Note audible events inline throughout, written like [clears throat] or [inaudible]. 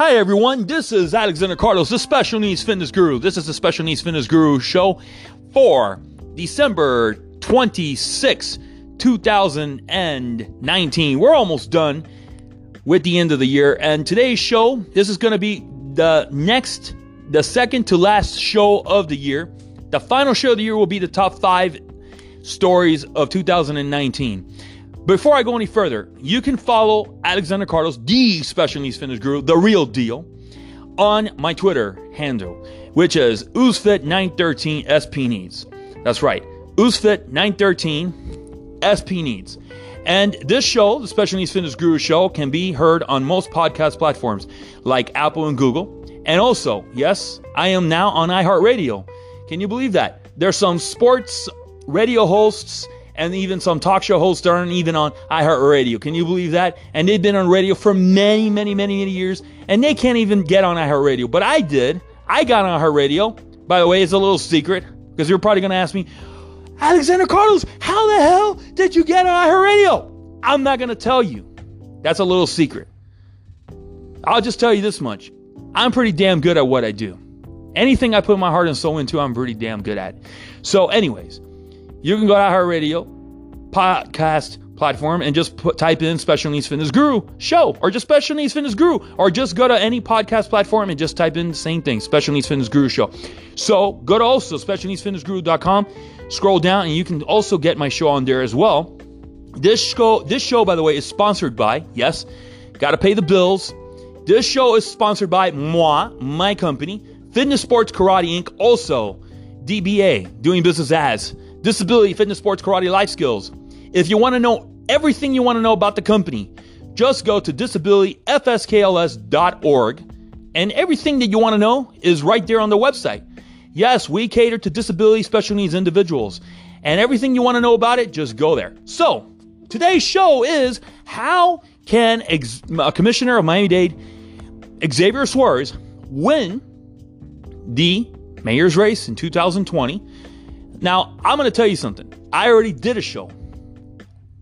Hi everyone, this is Alexander Carlos, the Special Needs Fitness Guru. This is the Special Needs Fitness Guru show for December 26, 2019. We're almost done with the end of the year, and today's show, this is going to be the next, the second to last show of the year. The final show of the year will be the top five stories of 2019. Before I go any further, you can follow Alexander Carlos, the Special Needs Fitness Guru, the real deal, on my Twitter handle, which is uzfit913spneeds. That's right, uzfit913spneeds. And this show, the Special Needs Fitness Guru show, can be heard on most podcast platforms like Apple and Google. And also, yes, I am now on iHeartRadio. Can you believe that? There's some sports radio hosts and even some talk show hosts aren't even on iHeartRadio. Can you believe that? And they've been on radio for many, many, many, many years, and they can't even get on iHeartRadio. But I did. I got on iHeartRadio. By the way, it's a little secret because you're probably going to ask me, Alexander Carlos, how the hell did you get on iHeartRadio? I'm not going to tell you. That's a little secret. I'll just tell you this much. I'm pretty damn good at what I do. Anything I put my heart and soul into, I'm pretty damn good at. So, anyways, you can go to our radio podcast platform and just put, type in Special Needs Fitness Guru show or just Special Needs Fitness Guru or just go to any podcast platform and just type in the same thing Special Needs Fitness Guru show. So go to also specialneedsfitnessguru.com, scroll down, and you can also get my show on there as well. This show, this show, by the way, is sponsored by, yes, got to pay the bills. This show is sponsored by moi, my company, Fitness Sports Karate Inc., also DBA, doing business as Disability Fitness Sports Karate Life Skills. If you want to know everything you want to know about the company, just go to disabilityfskls.org and everything that you want to know is right there on the website. Yes, we cater to disability special needs individuals. And everything you want to know about it, just go there. So, today's show is how can ex- a commissioner of Miami Dade, Xavier Suarez, win the mayor's race in 2020 now, I'm going to tell you something. I already did a show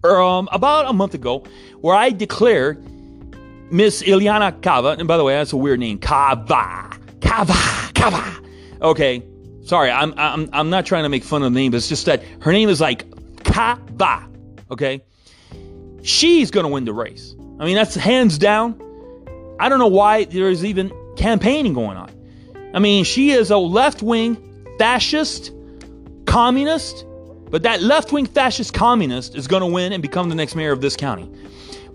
um, about a month ago where I declared Miss Ileana Cava, and by the way, that's a weird name, Cava, Cava, Cava. Okay, sorry, I'm I'm I'm not trying to make fun of the name, but it's just that her name is like Cava. Okay, she's gonna win the race. I mean, that's hands down. I don't know why there's even campaigning going on. I mean, she is a left wing fascist communist, but that left wing fascist communist is going to win and become the next mayor of this county.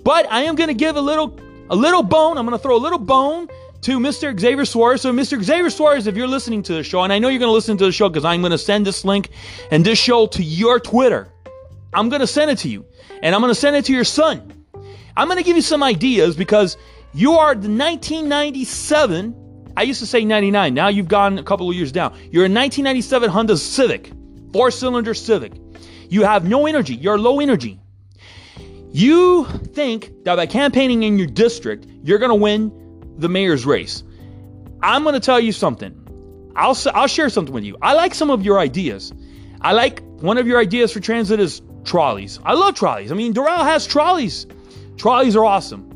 But I am going to give a little a little bone. I'm going to throw a little bone to Mr. Xavier Suarez. So, Mr. Xavier Suarez, if you're listening to the show, and I know you're going to listen to the show because I'm going to send this link and this show to your Twitter. I'm going to send it to you, and I'm going to send it to your son. I'm going to give you some ideas because you are the 1997. I used to say 99. Now you've gone a couple of years down. You're a 1997 Honda Civic four cylinder Civic. You have no energy, you're low energy. You think that by campaigning in your district, you're going to win the mayor's race. I'm going to tell you something. I'll, I'll share something with you. I like some of your ideas. I like one of your ideas for transit is trolleys. I love trolleys. I mean, Doral has trolleys. Trolleys are awesome.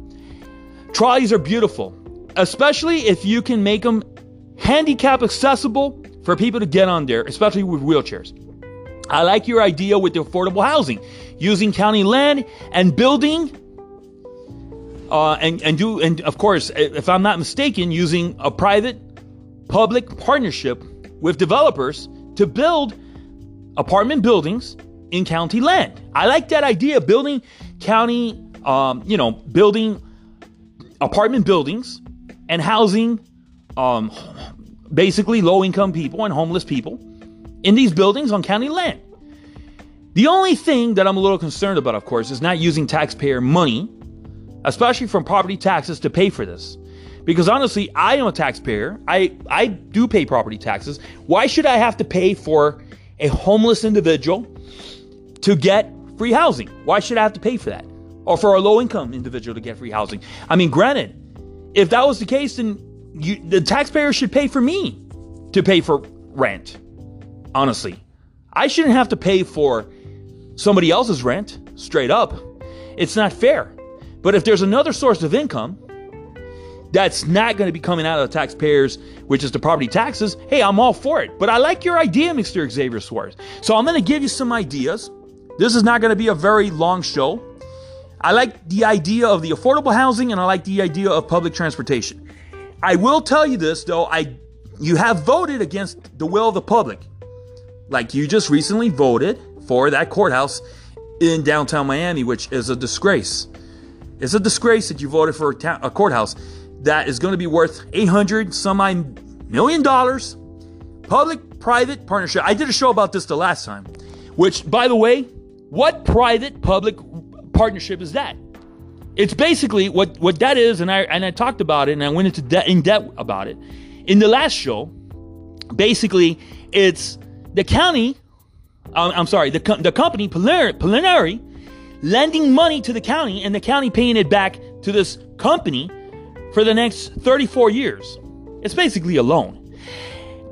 Trolleys are beautiful, especially if you can make them handicap accessible for people to get on there, especially with wheelchairs. I like your idea with the affordable housing, using county land and building, uh, and and do and of course, if I'm not mistaken, using a private public partnership with developers to build apartment buildings in county land. I like that idea, of building county, um, you know, building apartment buildings and housing, um, basically low income people and homeless people in these buildings on county land. The only thing that I'm a little concerned about, of course, is not using taxpayer money, especially from property taxes, to pay for this. Because honestly, I am a taxpayer. I, I do pay property taxes. Why should I have to pay for a homeless individual to get free housing? Why should I have to pay for that? Or for a low income individual to get free housing? I mean, granted, if that was the case, then you, the taxpayer should pay for me to pay for rent honestly. I shouldn't have to pay for somebody else's rent straight up. It's not fair. But if there's another source of income, that's not going to be coming out of the taxpayers, which is the property taxes, hey, I'm all for it. But I like your idea, Mr. Xavier Suarez. So I'm going to give you some ideas. This is not going to be a very long show. I like the idea of the affordable housing and I like the idea of public transportation. I will tell you this though, I you have voted against the will of the public. Like you just recently voted for that courthouse in downtown Miami, which is a disgrace. It's a disgrace that you voted for a, ta- a courthouse that is going to be worth 800 some million dollars. Public private partnership. I did a show about this the last time, which, by the way, what private public partnership is that? It's basically what, what that is, and I and I talked about it, and I went into de- in depth about it in the last show. Basically, it's the county. Um, I'm sorry, the the company Plenary lending money to the county, and the county paying it back to this company for the next 34 years. It's basically a loan.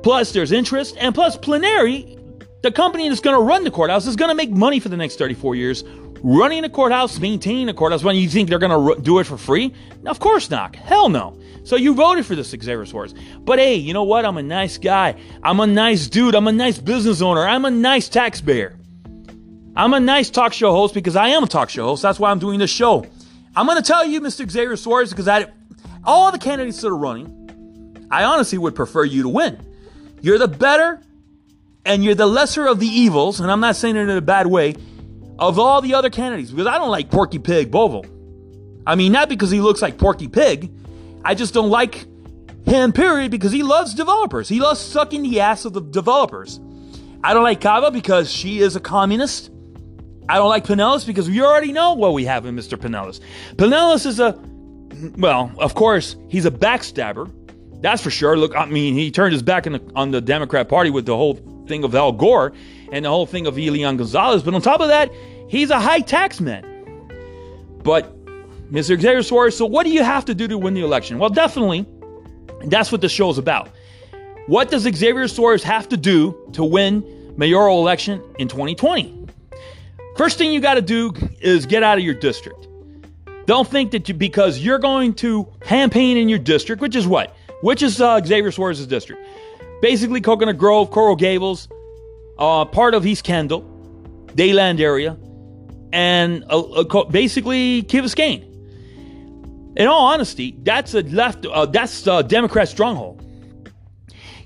Plus, there's interest, and plus, Plenary, the company that's going to run the courthouse, is going to make money for the next 34 years running a courthouse, maintaining a courthouse, when you think they're going to do it for free? Of course not. Hell no. So you voted for this Xavier Suarez. But hey, you know what? I'm a nice guy. I'm a nice dude. I'm a nice business owner. I'm a nice taxpayer. I'm a nice talk show host because I am a talk show host. That's why I'm doing this show. I'm going to tell you, Mr. Xavier Suarez, because I, all the candidates that are running, I honestly would prefer you to win. You're the better and you're the lesser of the evils, and I'm not saying it in a bad way, of all the other candidates because I don't like Porky Pig Bovo. I mean, not because he looks like Porky Pig. I just don't like him, period, because he loves developers. He loves sucking the ass of the developers. I don't like Cava because she is a communist. I don't like Penelas because we already know what we have in Mr. Penelas. Penelas is a, well, of course, he's a backstabber. That's for sure. Look, I mean, he turned his back the, on the Democrat Party with the whole thing of Al Gore and the whole thing of Elian Gonzalez. But on top of that, he's a high tax man. But Mr. Xavier Suarez, so what do you have to do to win the election? Well, definitely, that's what the show is about. What does Xavier Suarez have to do to win mayoral election in 2020? First thing you got to do is get out of your district. Don't think that you, because you're going to campaign in your district, which is what? Which is uh, Xavier Suarez's district. Basically, Coconut Grove, Coral Gables, uh, part of East Kendall, Dadeland area, and uh, uh, basically Key Biscayne. In all honesty, that's a left. Uh, that's a Democrat stronghold.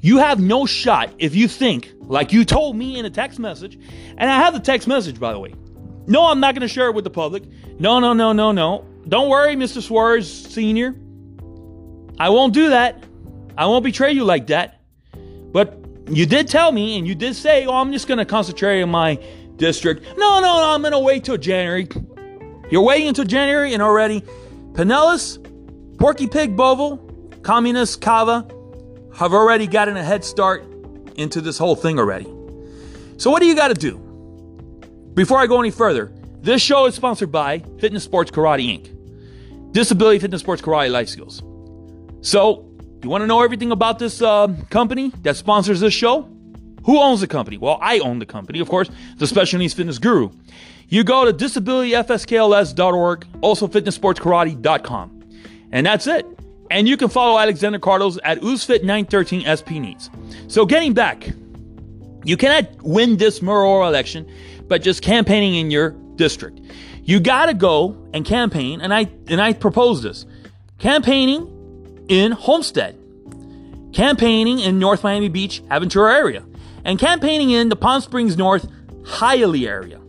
You have no shot if you think like you told me in a text message, and I have the text message by the way. No, I'm not going to share it with the public. No, no, no, no, no. Don't worry, Mr. Suarez Senior. I won't do that. I won't betray you like that. You did tell me, and you did say, "Oh, I'm just going to concentrate on my district." No, no, no. I'm going to wait till January. You're waiting until January, and already Penelas, Porky Pig Bovo, Communist Cava have already gotten a head start into this whole thing already. So what do you got to do? Before I go any further, this show is sponsored by Fitness Sports Karate Inc. Disability Fitness Sports Karate Life Skills. So you want to know everything about this uh, company that sponsors this show? Who owns the company? Well, I own the company, of course, the Special Needs Fitness Guru. You go to disabilityfskls.org, also fitnesssportskarate.com. And that's it. And you can follow Alexander Carlos at uzfit913sp needs. So getting back, you cannot win this mayoral election by just campaigning in your district. You got to go and campaign, and I and I propose this. Campaigning in Homestead, campaigning in North Miami Beach, Aventura area, and campaigning in the Palm Springs North, Hialeah area.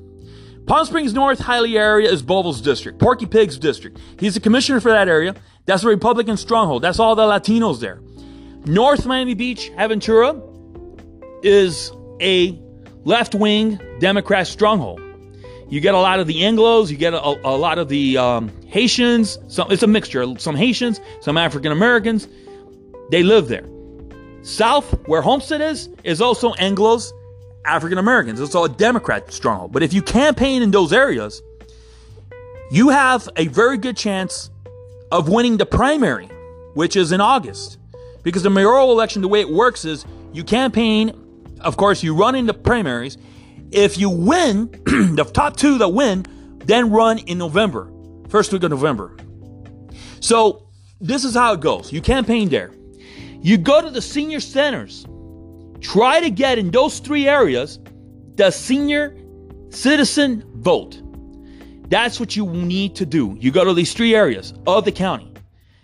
Palm Springs North, Hialeah area is Bovo's district, Porky Pig's district. He's the commissioner for that area. That's a Republican stronghold. That's all the Latinos there. North Miami Beach, Aventura is a left wing Democrat stronghold. You get a lot of the Anglos, you get a, a lot of the um, Haitians. Some, it's a mixture. Some Haitians, some African Americans. They live there. South, where Homestead is, is also Anglos, African Americans. It's all a Democrat stronghold. But if you campaign in those areas, you have a very good chance of winning the primary, which is in August. Because the mayoral election, the way it works is you campaign, of course, you run in the primaries, if you win, [clears throat] the top two that win, then run in November, first week of November. So this is how it goes. You campaign there. You go to the senior centers. Try to get in those three areas the senior citizen vote. That's what you need to do. You go to these three areas of the county.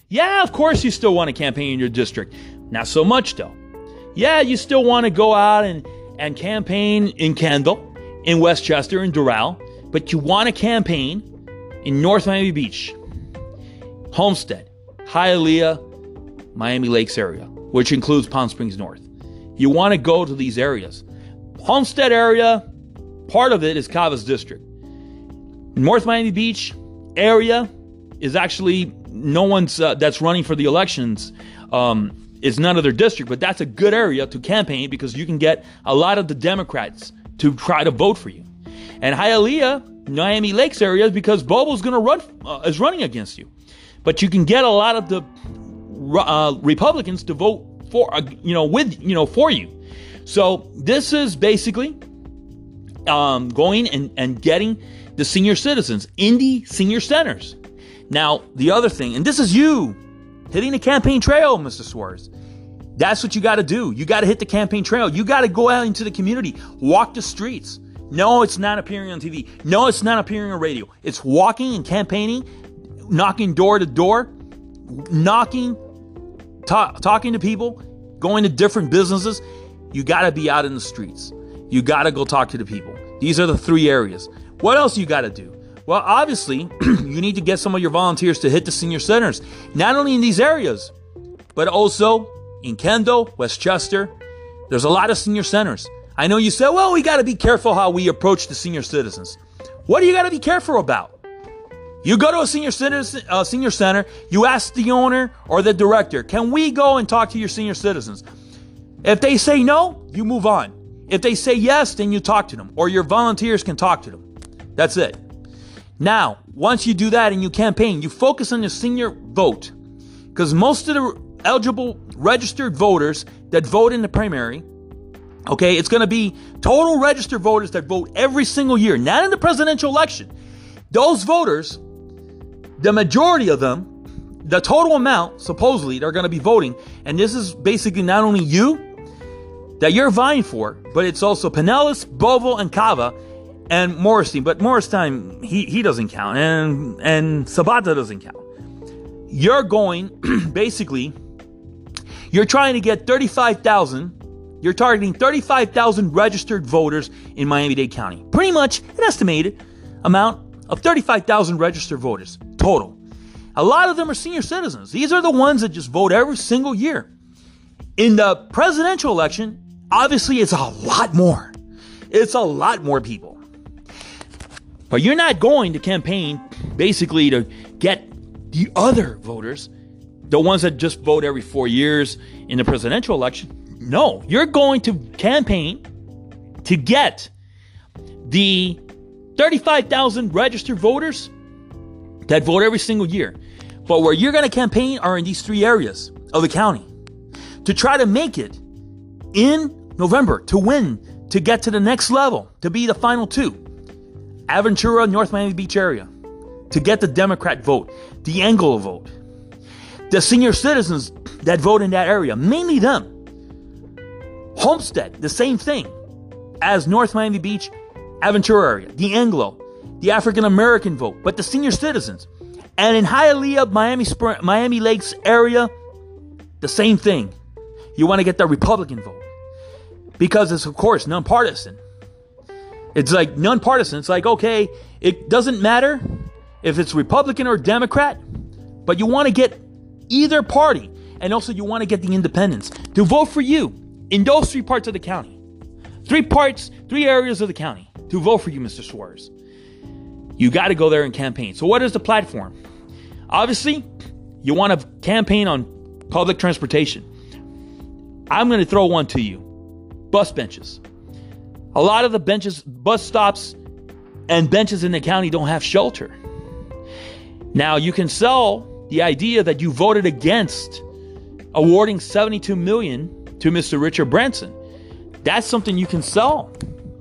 Yeah, of course you still want to campaign in your district. Not so much though. Yeah, you still want to go out and, and campaign in Kendall, in Westchester, in Doral, but you want to campaign in North Miami Beach, Homestead, Hialeah, Miami Lakes area, which includes Palm Springs North. You want to go to these areas. Homestead area, part of it is Cava's District. North Miami Beach area is actually no one's uh, that's running for the elections. Um, it's none of their district, but that's a good area to campaign because you can get a lot of the Democrats to try to vote for you. And Hialeah, Miami Lakes area, because Bovo's going to run uh, is running against you, but you can get a lot of the uh, Republicans to vote for uh, you know with you know for you. So this is basically um, going and, and getting the senior citizens in the senior centers. Now the other thing, and this is you hitting the campaign trail, Mr. Suarez. That's what you got to do. You got to hit the campaign trail. You got to go out into the community, walk the streets. No, it's not appearing on TV. No, it's not appearing on radio. It's walking and campaigning, knocking door to door, knocking, talk, talking to people, going to different businesses. You got to be out in the streets. You got to go talk to the people. These are the three areas. What else you got to do? Well, obviously, [clears throat] you need to get some of your volunteers to hit the senior centers, not only in these areas, but also in Kendall, Westchester. There's a lot of senior centers. I know you said, well, we got to be careful how we approach the senior citizens. What do you got to be careful about? You go to a senior citizen, uh, senior center, you ask the owner or the director, can we go and talk to your senior citizens? If they say no, you move on. If they say yes, then you talk to them, or your volunteers can talk to them. That's it. Now, once you do that and you campaign, you focus on your senior vote. Because most of the eligible registered voters that vote in the primary, okay, it's going to be total registered voters that vote every single year, not in the presidential election. Those voters, the majority of them, the total amount, supposedly, they're going to be voting. And this is basically not only you that you're vying for, but it's also Penelas, Bovo, and Cava and Morristown, but Morristown he he doesn't count, and and Sabata doesn't count. You're going [clears throat] basically, you're trying to get thirty five thousand. You're targeting thirty five thousand registered voters in Miami Dade County. Pretty much an estimated amount of thirty five thousand registered voters total. A lot of them are senior citizens. These are the ones that just vote every single year. In the presidential election, obviously it's a lot more. It's a lot more people. But you're not going to campaign basically to get the other voters, the ones that just vote every four years in the presidential election. No, you're going to campaign to get the 35,000 registered voters that vote every single year. But where you're going to campaign are in these three areas of the county to try to make it in November to win, to get to the next level, to be the final two. Aventura, North Miami Beach area to get the Democrat vote, the Anglo vote, the senior citizens that vote in that area, mainly them. Homestead, the same thing as North Miami Beach, Aventura area, the Anglo, the African American vote, but the senior citizens. And in Hialeah, Miami, Spring, Miami Lakes area, the same thing. You want to get the Republican vote because it's, of course, nonpartisan. It's like nonpartisan. It's like, okay, it doesn't matter if it's Republican or Democrat, but you want to get either party. And also, you want to get the independents to vote for you in those three parts of the county. Three parts, three areas of the county to vote for you, Mr. Suarez. You got to go there and campaign. So, what is the platform? Obviously, you want to campaign on public transportation. I'm going to throw one to you bus benches. A lot of the benches, bus stops, and benches in the county don't have shelter. Now, you can sell the idea that you voted against awarding 72 million to Mr. Richard Branson. That's something you can sell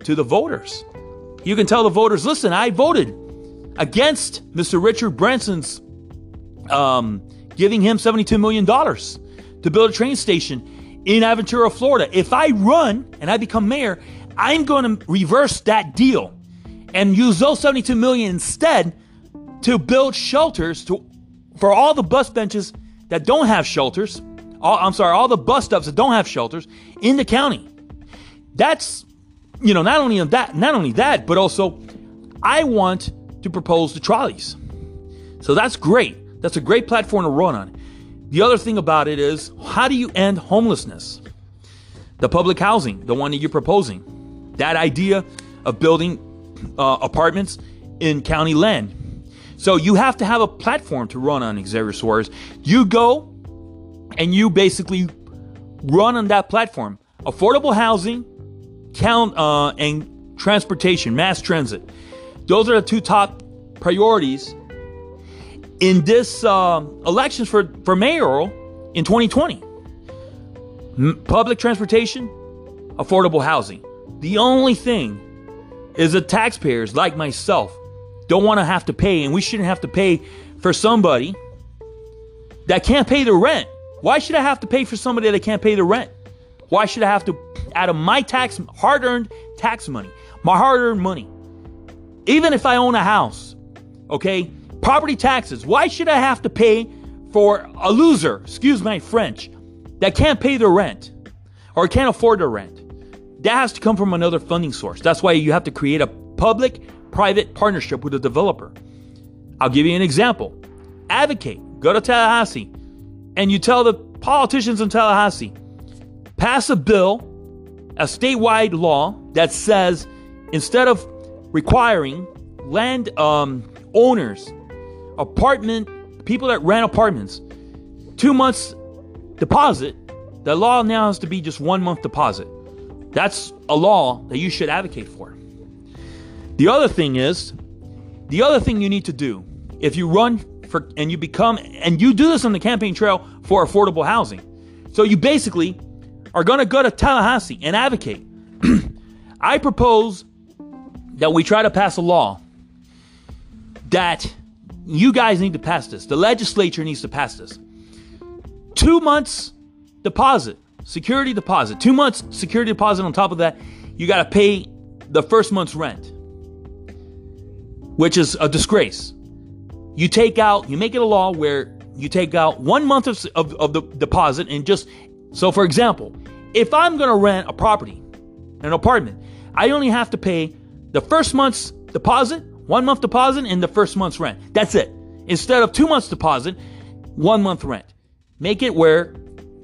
to the voters. You can tell the voters, listen, I voted against Mr. Richard Branson's um, giving him $72 million to build a train station in Aventura, Florida. If I run and I become mayor, I'm going to reverse that deal and use those 72 million instead to build shelters to for all the bus benches that don't have shelters. All, I'm sorry, all the bus stops that don't have shelters in the county. That's you know not only that, not only that, but also I want to propose the trolleys. So that's great. That's a great platform to run on. The other thing about it is how do you end homelessness? The public housing, the one that you're proposing. That idea of building uh, apartments in county land. So you have to have a platform to run on Xavier Suarez. You go and you basically run on that platform. Affordable housing, count uh, and transportation, mass transit. Those are the two top priorities in this uh, elections for, for mayoral in 2020. M- public transportation, affordable housing. The only thing is that taxpayers like myself don't want to have to pay, and we shouldn't have to pay for somebody that can't pay the rent. Why should I have to pay for somebody that can't pay the rent? Why should I have to, out of my tax, hard earned tax money, my hard earned money, even if I own a house, okay, property taxes, why should I have to pay for a loser, excuse my French, that can't pay the rent or can't afford the rent? That has to come from another funding source. That's why you have to create a public private partnership with a developer. I'll give you an example. Advocate, go to Tallahassee, and you tell the politicians in Tallahassee, pass a bill, a statewide law that says instead of requiring land um, owners, apartment people that rent apartments, two months deposit, the law now has to be just one month deposit. That's a law that you should advocate for. The other thing is, the other thing you need to do if you run for and you become and you do this on the campaign trail for affordable housing. So you basically are going to go to Tallahassee and advocate. [clears throat] I propose that we try to pass a law that you guys need to pass this. The legislature needs to pass this. 2 months deposit security deposit, two months security deposit on top of that, you got to pay the first month's rent, which is a disgrace. You take out, you make it a law where you take out one month of, of, of the deposit and just, so for example, if I'm going to rent a property, an apartment, I only have to pay the first month's deposit, one month deposit, and the first month's rent. That's it. Instead of two months deposit, one month rent. Make it where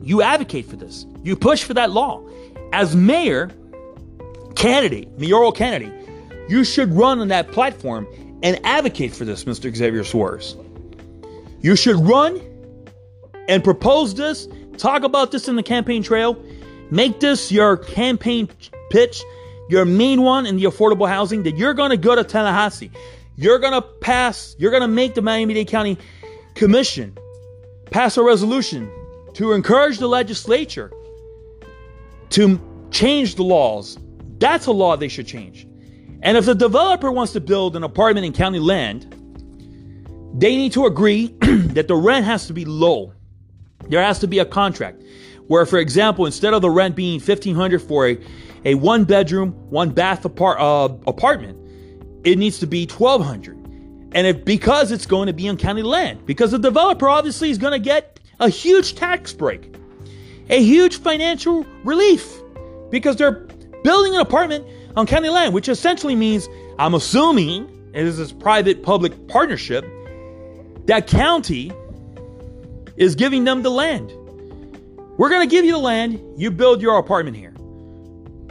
you advocate for this. You push for that law. As mayor candidate, mayoral candidate, you should run on that platform and advocate for this, Mr. Xavier Suarez. You should run and propose this, talk about this in the campaign trail, make this your campaign pitch, your main one in the affordable housing that you're going to go to Tallahassee. You're going to pass, you're going to make the Miami Dade County Commission pass a resolution to encourage the legislature to change the laws. That's a law they should change. And if the developer wants to build an apartment in county land, they need to agree [clears throat] that the rent has to be low. There has to be a contract where, for example, instead of the rent being fifteen hundred for a, a one bedroom, one bath apart, uh, apartment, it needs to be twelve hundred. And if because it's going to be on county land, because the developer obviously is going to get a huge tax break, a huge financial relief because they're building an apartment on county land, which essentially means, I'm assuming, it is this private public partnership, that county is giving them the land. We're going to give you the land, you build your apartment here.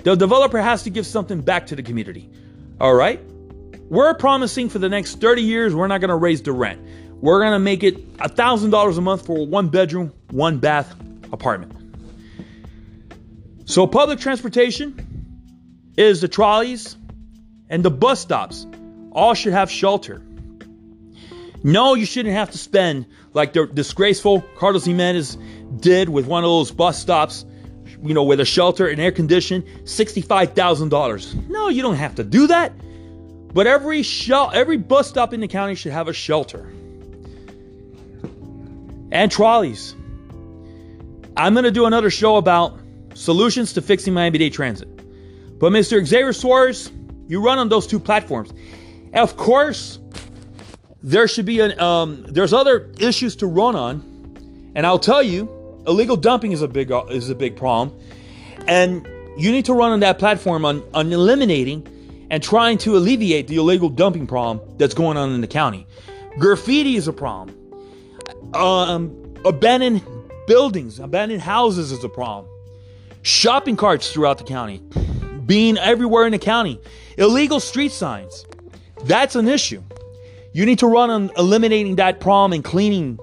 The developer has to give something back to the community. All right? We're promising for the next 30 years, we're not going to raise the rent. We're going to make it a $1,000 a month for a one bedroom, one bath apartment. So, public transportation is the trolleys and the bus stops. All should have shelter. No, you shouldn't have to spend like the disgraceful Carlos Gimenez did with one of those bus stops, you know, with a shelter and air condition, $65,000. No, you don't have to do that. But every shel- every bus stop in the county should have a shelter. And trolleys. I'm going to do another show about solutions to fixing Miami Dade Transit. But Mr. Xavier Suarez, you run on those two platforms. Of course, there should be an um, there's other issues to run on, and I'll tell you, illegal dumping is a big is a big problem, and you need to run on that platform on, on eliminating and trying to alleviate the illegal dumping problem that's going on in the county. Graffiti is a problem. Um, abandoned buildings, abandoned houses is a problem. Shopping carts throughout the county, being everywhere in the county. Illegal street signs, that's an issue. You need to run on eliminating that problem and cleaning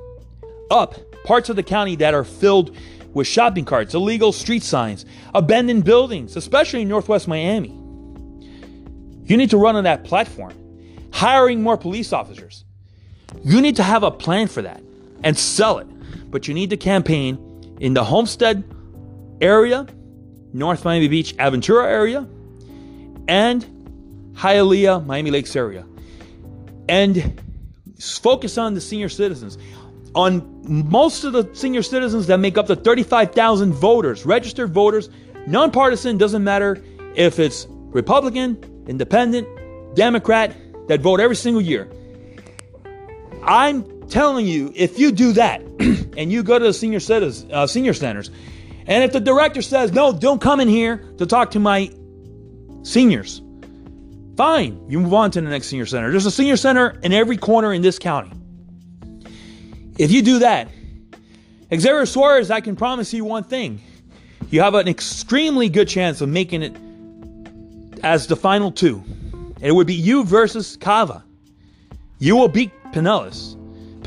up parts of the county that are filled with shopping carts, illegal street signs, abandoned buildings, especially in Northwest Miami. You need to run on that platform. Hiring more police officers. You need to have a plan for that and sell it. But you need to campaign in the Homestead area, North Miami Beach, Aventura area, and Hialeah, Miami Lakes area. And focus on the senior citizens on most of the senior citizens that make up the 35,000 voters, registered voters, nonpartisan, doesn't matter if it's Republican, Independent, Democrat, that vote every single year. I'm telling you, if you do that [clears throat] and you go to the senior citizens, uh, senior centers, and if the director says, no, don't come in here to talk to my seniors, fine, you move on to the next senior center. There's a senior center in every corner in this county. If you do that, Xavier Suarez, I can promise you one thing. You have an extremely good chance of making it as the final two. It would be you versus Cava. You will beat Penelas.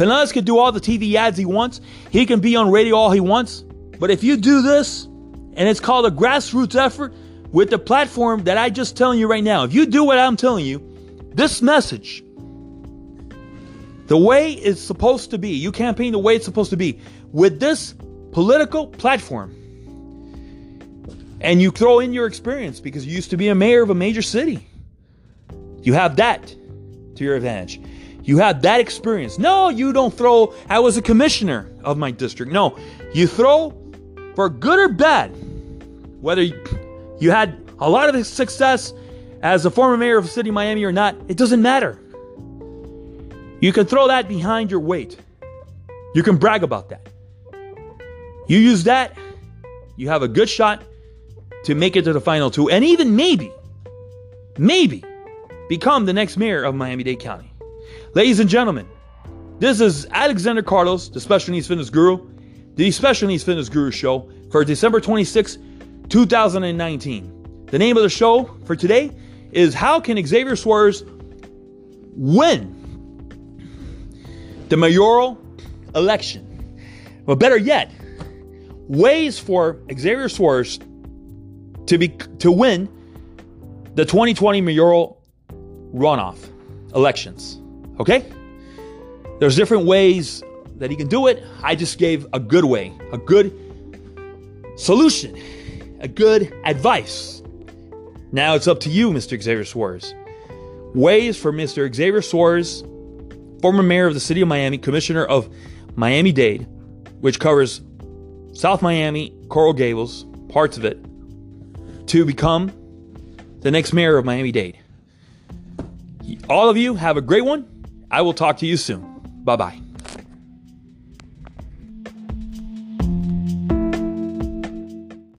Penelas can do all the TV ads he wants. He can be on radio all he wants. But if you do this, and it's called a grassroots effort with the platform that I just telling you right now, if you do what I'm telling you, this message the way it's supposed to be. You campaign the way it's supposed to be with this political platform. And you throw in your experience because you used to be a mayor of a major city. You have that to your advantage. You have that experience. No, you don't throw, I was a commissioner of my district. No, you throw for good or bad, whether you had a lot of success as a former mayor of the city of Miami or not, it doesn't matter. You can throw that behind your weight. You can brag about that. You use that, you have a good shot to make it to the final two, and even maybe, maybe become the next mayor of Miami Dade County. Ladies and gentlemen, this is Alexander Carlos, the Special Needs Fitness Guru, the Special Needs Fitness Guru Show for December 26, 2019. The name of the show for today is How Can Xavier Suarez Win the mayoral election. But better yet, ways for Xavier Suarez to be to win the 2020 mayoral runoff elections. Okay? There's different ways that he can do it. I just gave a good way, a good solution, a good advice. Now it's up to you, Mr. Xavier Suarez. Ways for Mr. Xavier Suarez former mayor of the city of Miami, commissioner of Miami Dade, which covers South Miami, Coral Gables, parts of it, to become the next mayor of Miami Dade. All of you have a great one. I will talk to you soon. Bye bye.